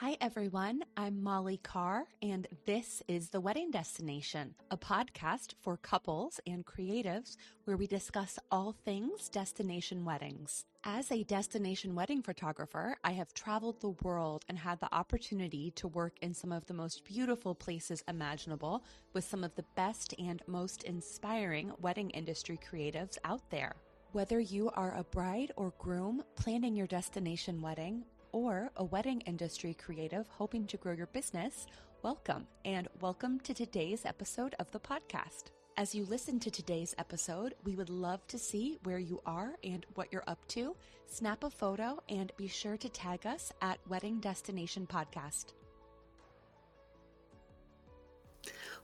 Hi, everyone. I'm Molly Carr, and this is The Wedding Destination, a podcast for couples and creatives where we discuss all things destination weddings. As a destination wedding photographer, I have traveled the world and had the opportunity to work in some of the most beautiful places imaginable with some of the best and most inspiring wedding industry creatives out there. Whether you are a bride or groom planning your destination wedding, or a wedding industry creative hoping to grow your business, welcome and welcome to today's episode of the podcast. As you listen to today's episode, we would love to see where you are and what you're up to. Snap a photo and be sure to tag us at Wedding Destination Podcast.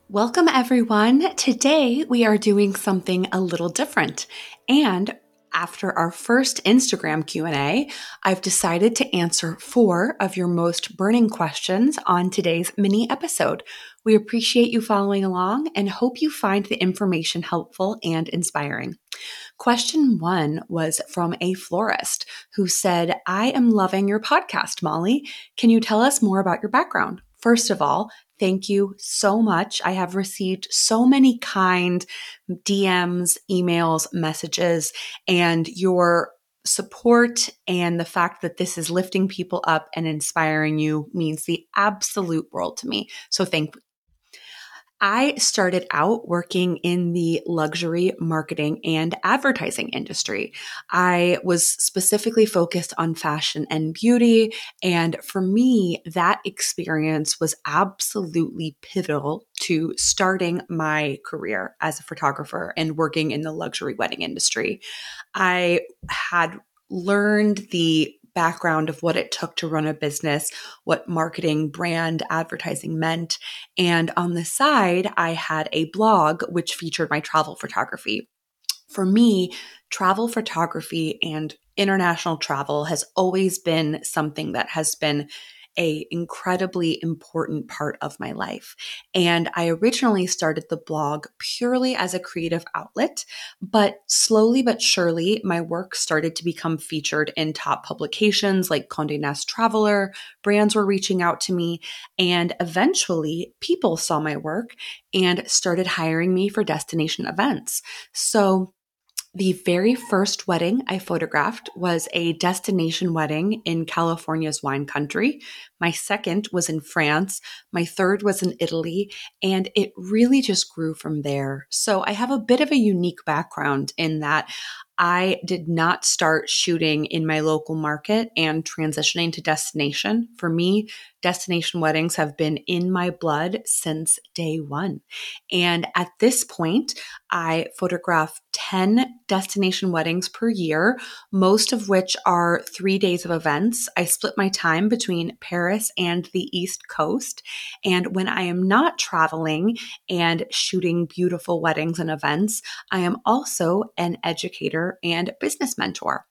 Welcome everyone. Today we are doing something a little different and after our first Instagram Q&A, I've decided to answer 4 of your most burning questions on today's mini episode. We appreciate you following along and hope you find the information helpful and inspiring. Question 1 was from a florist who said, "I am loving your podcast, Molly. Can you tell us more about your background?" First of all, Thank you so much. I have received so many kind DMs, emails, messages, and your support and the fact that this is lifting people up and inspiring you means the absolute world to me. So thank I started out working in the luxury marketing and advertising industry. I was specifically focused on fashion and beauty. And for me, that experience was absolutely pivotal to starting my career as a photographer and working in the luxury wedding industry. I had learned the background of what it took to run a business, what marketing, brand, advertising meant. And on the side, I had a blog which featured my travel photography. For me, travel photography and international travel has always been something that has been a incredibly important part of my life. And I originally started the blog purely as a creative outlet, but slowly but surely my work started to become featured in top publications like Condé Nast Traveler, brands were reaching out to me, and eventually people saw my work and started hiring me for destination events. So the very first wedding I photographed was a destination wedding in California's wine country. My second was in France. My third was in Italy. And it really just grew from there. So I have a bit of a unique background in that I did not start shooting in my local market and transitioning to destination. For me, destination weddings have been in my blood since day one. And at this point, I photograph 10 destination weddings per year, most of which are three days of events. I split my time between Paris and the East Coast. And when I am not traveling and shooting beautiful weddings and events, I am also an educator and business mentor.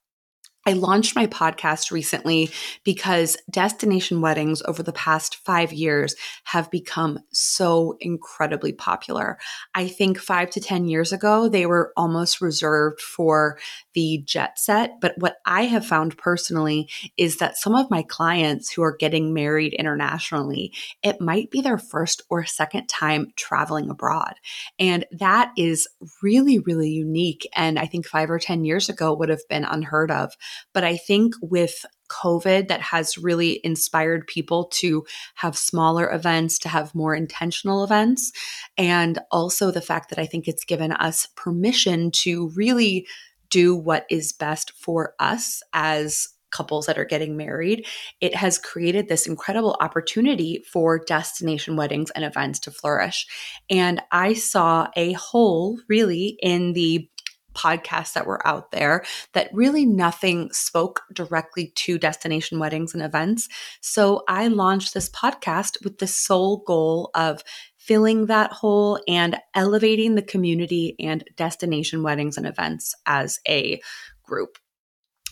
I launched my podcast recently because destination weddings over the past five years have become so incredibly popular. I think five to 10 years ago, they were almost reserved for the jet set. But what I have found personally is that some of my clients who are getting married internationally, it might be their first or second time traveling abroad. And that is really, really unique. And I think five or 10 years ago would have been unheard of. But I think with COVID that has really inspired people to have smaller events, to have more intentional events. And also the fact that I think it's given us permission to really do what is best for us as couples that are getting married, it has created this incredible opportunity for destination weddings and events to flourish. And I saw a hole really in the podcasts that were out there that really nothing spoke directly to destination weddings and events. So I launched this podcast with the sole goal of filling that hole and elevating the community and destination weddings and events as a group.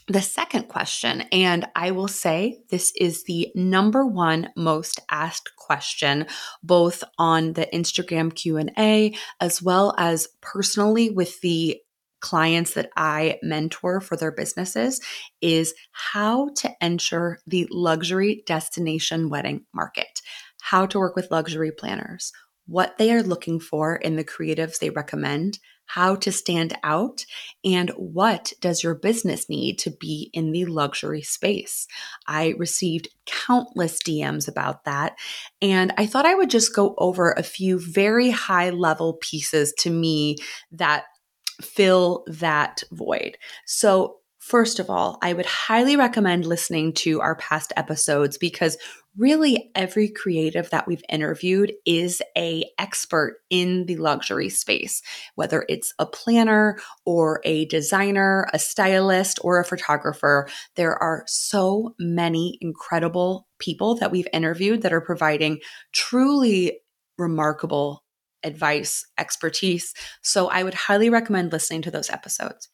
The second question, and I will say this is the number one most asked question, both on the Instagram Q&A as well as personally with the clients that I mentor for their businesses is how to enter the luxury destination wedding market, how to work with luxury planners, what they are looking for in the creatives they recommend, how to stand out, and what does your business need to be in the luxury space. I received countless DMs about that, and I thought I would just go over a few very high level pieces to me that fill that void. So, First of all, I would highly recommend listening to our past episodes because really every creative that we've interviewed is a expert in the luxury space, whether it's a planner or a designer, a stylist or a photographer. There are so many incredible people that we've interviewed that are providing truly remarkable advice, expertise. So I would highly recommend listening to those episodes.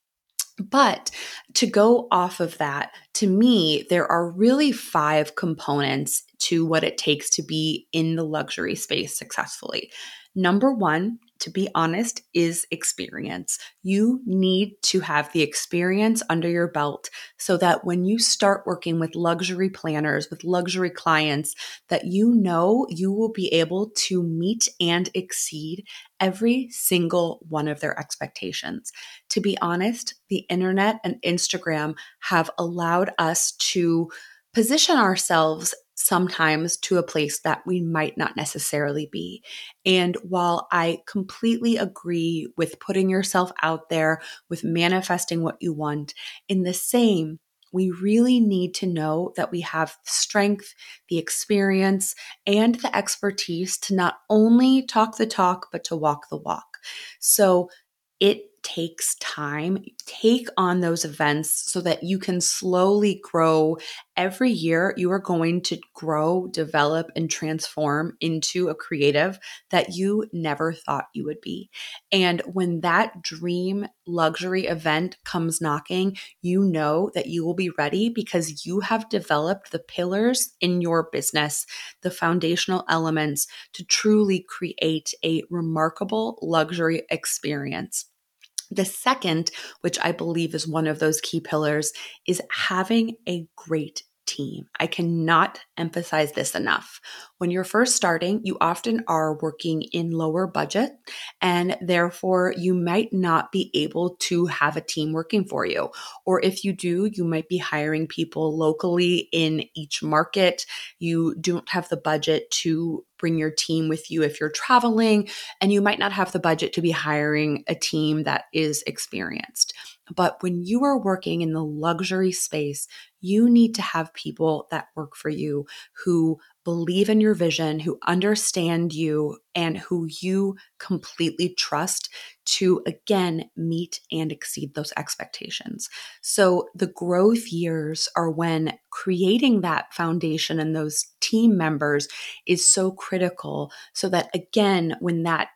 But to go off of that, to me, there are really five components to what it takes to be in the luxury space successfully. Number one, to be honest, is experience. You need to have the experience under your belt so that when you start working with luxury planners, with luxury clients, that you know you will be able to meet and exceed every single one of their expectations. To be honest, the internet and Instagram have allowed us to position ourselves sometimes to a place that we might not necessarily be. And while I completely agree with putting yourself out there, with manifesting what you want, in the same, we really need to know that we have strength, the experience, and the expertise to not only talk the talk, but to walk the walk. So it takes time. Take on those events so that you can slowly grow. Every year, you are going to grow, develop, and transform into a creative that you never thought you would be. And when that dream luxury event comes knocking, you know that you will be ready because you have developed the pillars in your business, the foundational elements to truly create a remarkable luxury experience. The second, which I believe is one of those key pillars, is having a great team. I cannot emphasize this enough. When you're first starting, you often are working in lower budget, and therefore you might not be able to have a team working for you. Or if you do, you might be hiring people locally in each market. You don't have the budget to bring your team with you if you're traveling, and you might not have the budget to be hiring a team that is experienced. But when you are working in the luxury space, you need to have people that work for you who believe in your vision, who understand you, and who you completely trust to again meet and exceed those expectations. So, the growth years are when creating that foundation and those team members is so critical so that again, when that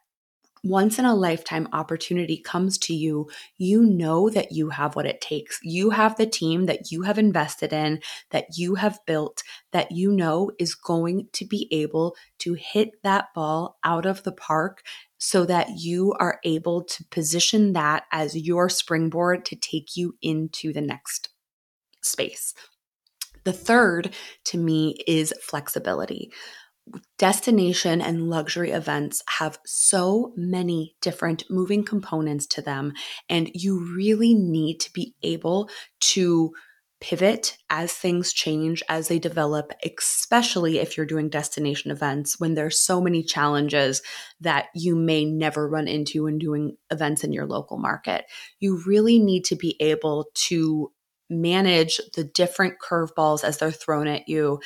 once in a lifetime opportunity comes to you, you know that you have what it takes. You have the team that you have invested in, that you have built, that you know is going to be able to hit that ball out of the park so that you are able to position that as your springboard to take you into the next space. The third to me is flexibility destination and luxury events have so many different moving components to them, and you really need to be able to pivot as things change, as they develop, especially if you're doing destination events when there's so many challenges that you may never run into when doing events in your local market. You really need to be able to manage the different curveballs as they're thrown at you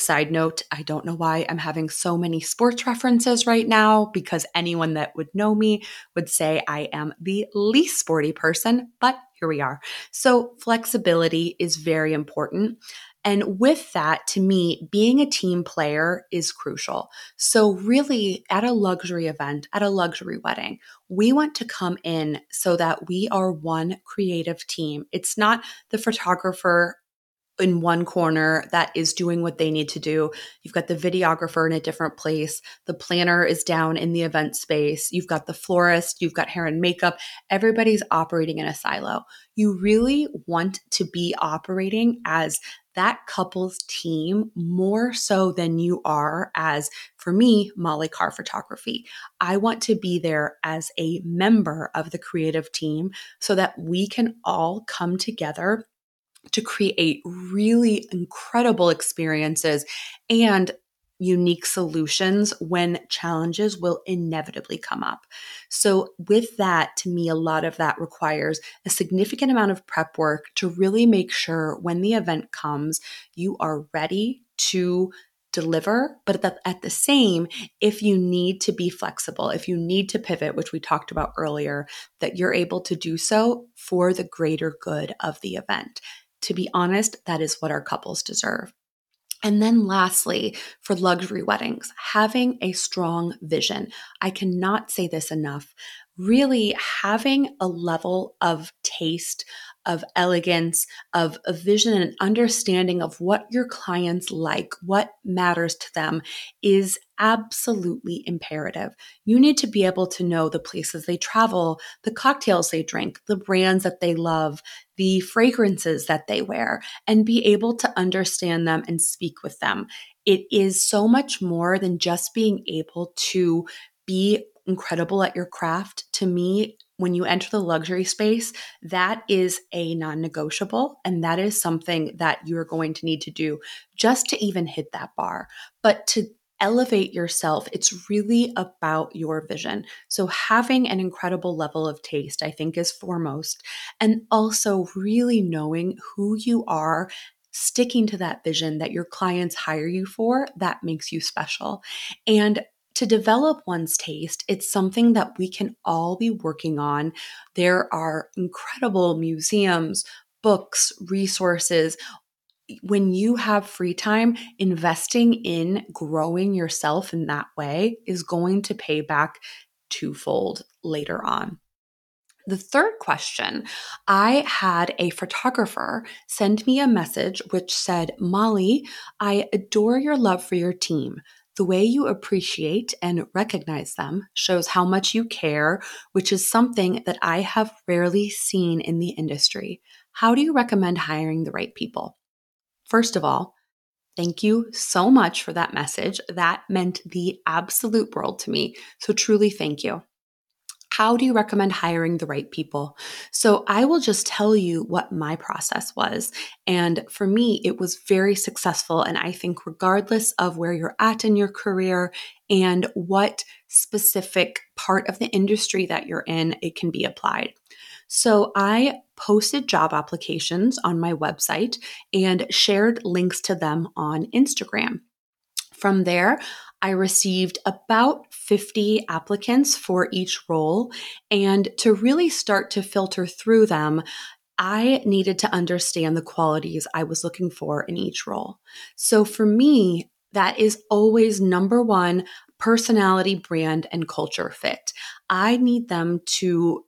Side note, I don't know why I'm having so many sports references right now because anyone that would know me would say I am the least sporty person, but here we are. So, flexibility is very important. And with that, to me, being a team player is crucial. So, really, at a luxury event, at a luxury wedding, we want to come in so that we are one creative team. It's not the photographer in one corner that is doing what they need to do. You've got the videographer in a different place. The planner is down in the event space. You've got the florist. You've got hair and makeup. Everybody's operating in a silo. You really want to be operating as that couple's team more so than you are as, for me, Molly Carr Photography. I want to be there as a member of the creative team so that we can all come together to create really incredible experiences and unique solutions when challenges will inevitably come up. So, with that, to me, a lot of that requires a significant amount of prep work to really make sure when the event comes, you are ready to deliver, but at the, same, if you need to be flexible, if you need to pivot, which we talked about earlier, that you're able to do so for the greater good of the event. To be honest, that is what our couples deserve. And then, lastly, for luxury weddings, having a strong vision. I cannot say this enough. Really, having a level of taste, of elegance, of a vision and understanding of what your clients like, what matters to them is absolutely imperative. You need to be able to know the places they travel, the cocktails they drink, the brands that they love, the fragrances that they wear, and be able to understand them and speak with them. It is so much more than just being able to be incredible at your craft. To me, when you enter the luxury space, that is a non negotiable. And that is something that you're going to need to do just to even hit that bar. But to elevate yourself, it's really about your vision. So, having an incredible level of taste, I think, is foremost. And also, really knowing who you are sticking to that vision that your clients hire you for, that makes you special. And to develop one's taste, it's something that we can all be working on. There are incredible museums, books, resources. When you have free time, investing in growing yourself in that way is going to pay back twofold later on. The third question I had a photographer send me a message which said, Molly, I adore your love for your team. The way you appreciate and recognize them shows how much you care, which is something that I have rarely seen in the industry. How do you recommend hiring the right people? First of all, Thank you so much for that message. That meant the absolute world to me. So, truly, thank you. How do you recommend hiring the right people? So, I will just tell you what my process was. And for me, it was very successful. And I think, regardless of where you're at in your career and what specific part of the industry that you're in, it can be applied. So, I posted job applications on my website and shared links to them on Instagram. From there, I received about 50 applicants for each role. And to really start to filter through them, I needed to understand the qualities I was looking for in each role. So for me, that is always number one personality, brand, and culture fit. I need them to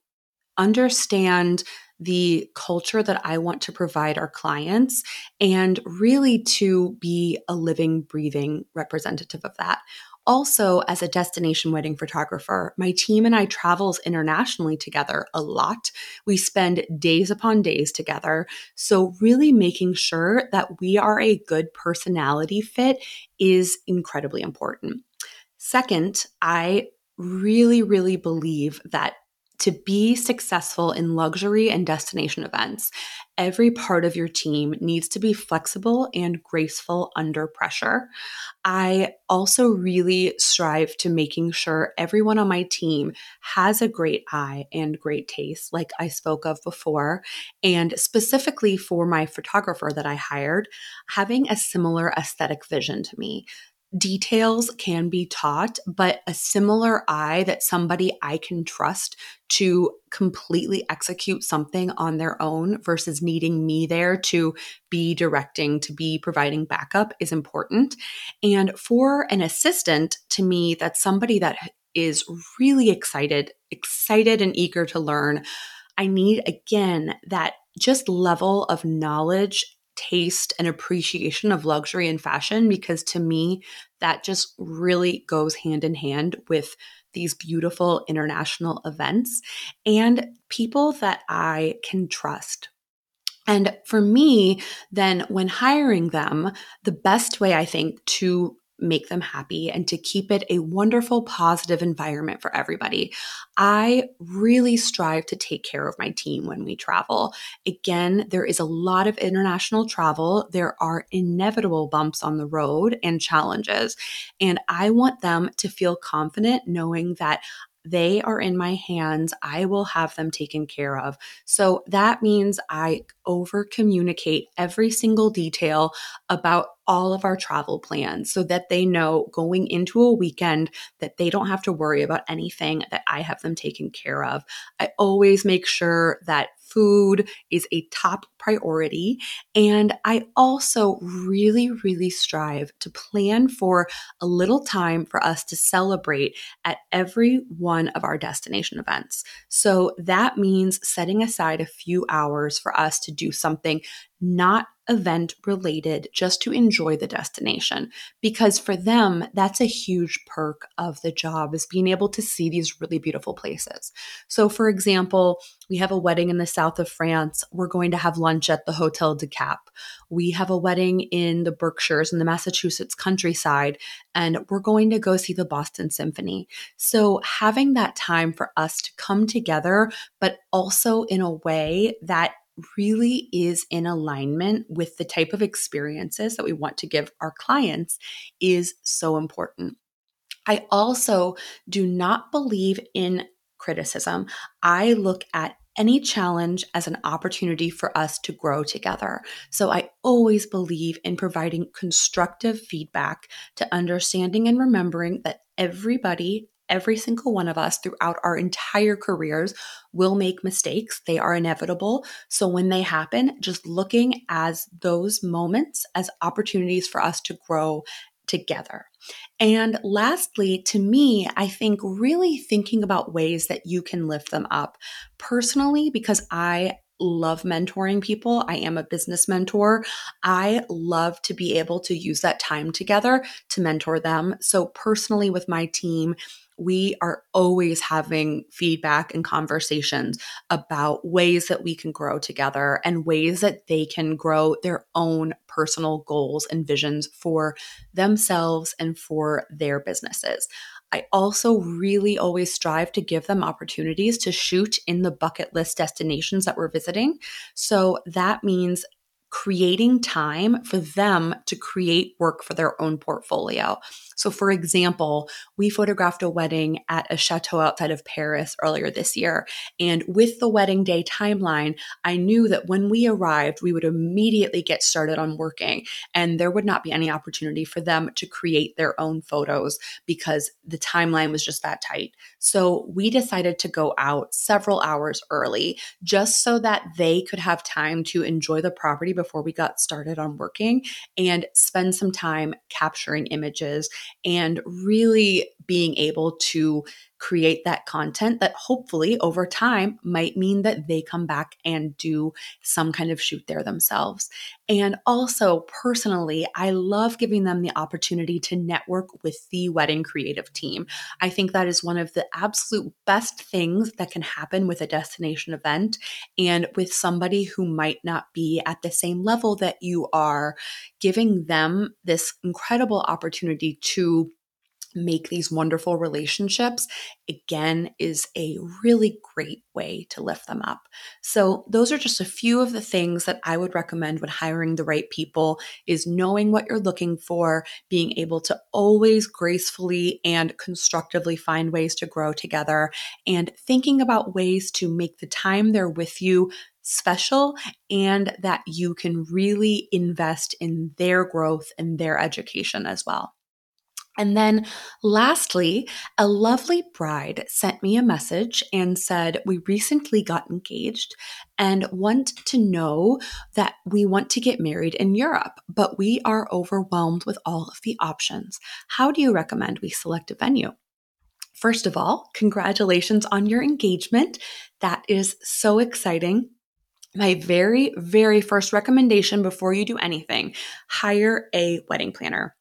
understand the culture that I want to provide our clients and really to be a living, breathing representative of that. Also, as a destination wedding photographer, my team and I travels internationally together a lot. We spend days upon days together. So, really making sure that we are a good personality fit is incredibly important. Second, I really, really believe that to be successful in luxury and destination events, every part of your team needs to be flexible and graceful under pressure. I also really strive to making sure everyone on my team has a great eye and great taste, like I spoke of before. And specifically for my photographer that I hired, having a similar aesthetic vision to me details can be taught, but a similar eye that somebody I can trust to completely execute something on their own versus needing me there to be directing, to be providing backup is important. And for an assistant, to me, that's somebody that is really excited, excited and eager to learn. I need, again, that just level of knowledge taste and appreciation of luxury and fashion because to me, that just really goes hand in hand with these beautiful international events and people that I can trust. And for me, then when hiring them, the best way I think to make them happy and to keep it a wonderful, positive environment for everybody. I really strive to take care of my team when we travel. Again, there is a lot of international travel. There are inevitable bumps on the road and challenges. And I want them to feel confident knowing that they are in my hands. I will have them taken care of. So that means I over communicate every single detail about all of our travel plans so that they know going into a weekend that they don't have to worry about anything that I have them taken care of. I always make sure that food is a top priority. And I also really, really strive to plan for a little time for us to celebrate at every one of our destination events. So that means setting aside a few hours for us to do something not event related just to enjoy the destination because for them that's a huge perk of the job is being able to see these really beautiful places. So for example, we have a wedding in the south of France. We're going to have lunch at the Hotel du Cap. We have a wedding in the Berkshires in the Massachusetts countryside and we're going to go see the Boston Symphony. So having that time for us to come together but also in a way that really is in alignment with the type of experiences that we want to give our clients is so important. I also do not believe in criticism. I look at any challenge as an opportunity for us to grow together. So I always believe in providing constructive feedback to understanding and remembering that everybody every single one of us throughout our entire careers will make mistakes. They are inevitable. So when they happen, just looking as those moments as opportunities for us to grow together. And lastly, to me, I think really thinking about ways that you can lift them up personally, because I love mentoring people. I am a business mentor. I love to be able to use that time together to mentor them. So, personally, with my team, we are always having feedback and conversations about ways that we can grow together and ways that they can grow their own personal goals and visions for themselves and for their businesses. I also really always strive to give them opportunities to shoot in the bucket list destinations that we're visiting. So that means creating time for them to create work for their own portfolio. So, for example, we photographed a wedding at a chateau outside of Paris earlier this year. And with the wedding day timeline, I knew that when we arrived, we would immediately get started on working, and there would not be any opportunity for them to create their own photos because the timeline was just that tight. So, we decided to go out several hours early just so that they could have time to enjoy the property before we got started on working and spend some time capturing images and really being able to create that content that hopefully over time might mean that they come back and do some kind of shoot there themselves. And also, personally, I love giving them the opportunity to network with the wedding creative team. I think that is one of the absolute best things that can happen with a destination event and with somebody who might not be at the same level that you are, giving them this incredible opportunity to make these wonderful relationships again is a really great way to lift them up. So those are just a few of the things that I would recommend when hiring the right people is knowing what you're looking for, being able to always gracefully and constructively find ways to grow together and thinking about ways to make the time they're with you special and that you can really invest in their growth and their education as well. And then lastly, a lovely bride sent me a message and said, We recently got engaged and want to know that we want to get married in Europe, but we are overwhelmed with all of the options. How do you recommend we select a venue? First of all, congratulations on your engagement. That is so exciting. my very, very first recommendation before you do anything hire a wedding planner.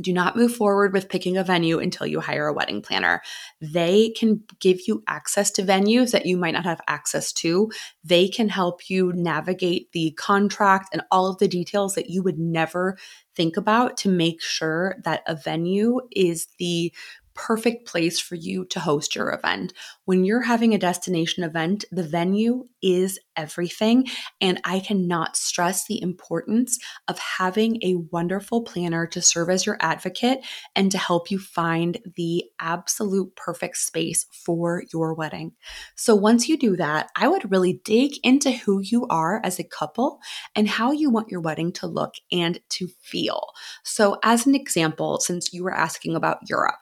Do not move forward with picking a venue until you hire a wedding planner. They can give you access to venues that you might not have access to. They can help you navigate the contract and all of the details that you would never think about to make sure that a venue is the perfect place for you to host your event. When you're having a destination event, the venue is everything. And I cannot stress the importance of having a wonderful planner to serve as your advocate and to help you find the absolute perfect space for your wedding. So once you do that, I would really dig into who you are as a couple and how you want your wedding to look and to feel. So, as an example, since you were asking about Europe,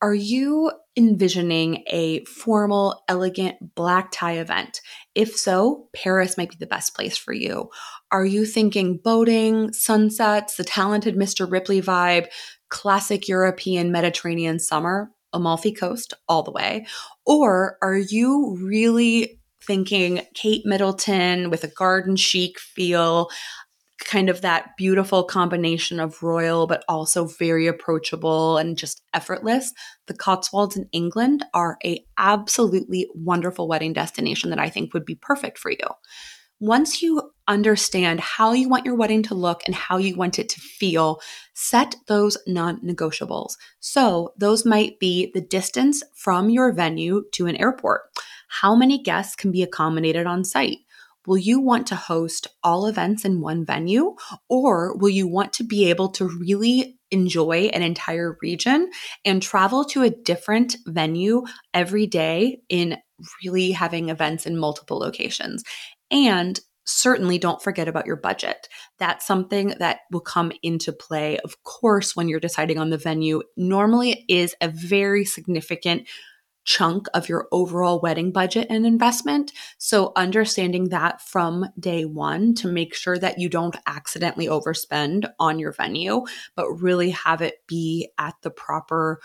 are you envisioning a formal, elegant black tie event? If so, Paris might be the best place for you. Are you thinking boating, sunsets, the talented Mr. Ripley vibe, classic European Mediterranean summer, Amalfi Coast all the way? Or are you really thinking Kate Middleton with a garden chic feel, kind of that beautiful combination of royal but also very approachable and just effortless the cotswolds in england are a absolutely wonderful wedding destination that i think would be perfect for you once you understand how you want your wedding to look and how you want it to feel, set those non negotiables. So, those might be the distance from your venue to an airport. How many guests can be accommodated on site? Will you want to host all events in one venue or will you want to be able to really enjoy an entire region and travel to a different venue every day in really having events in multiple locations? And certainly don't forget about your budget. That's something that will come into play, of course, when you're deciding on the venue. Normally, it is a very significant chunk of your overall wedding budget and investment. So, understanding that from day one to make sure that you don't accidentally overspend on your venue, but really have it be at the proper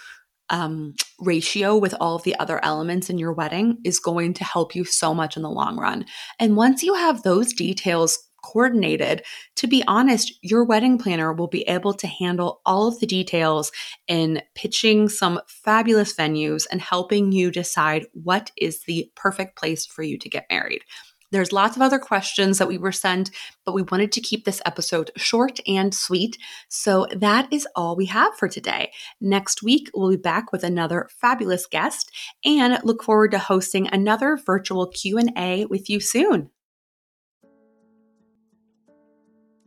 um, ratio with all of the other elements in your wedding is going to help you so much in the long run. And once you have those details coordinated, to be honest, your wedding planner will be able to handle all of the details in pitching some fabulous venues and helping you decide what is the perfect place for you to get married. There's lots of other questions that we were sent, but we wanted to keep this episode short and sweet. So that is all we have for today. Next week, we'll be back with another fabulous guest and look forward to hosting another virtual Q&A with you soon.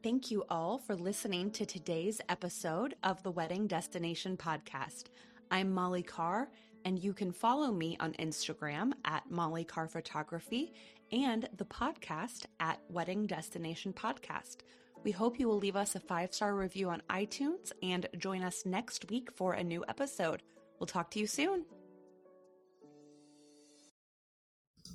Thank you all for listening to today's episode of the Wedding Destination Podcast. I'm Molly Carr, and you can follow me on Instagram at Molly Carr Photography and the podcast at Wedding Destination Podcast. We hope you will leave us a five star review on iTunes and join us next week for a new episode. We'll talk to you soon.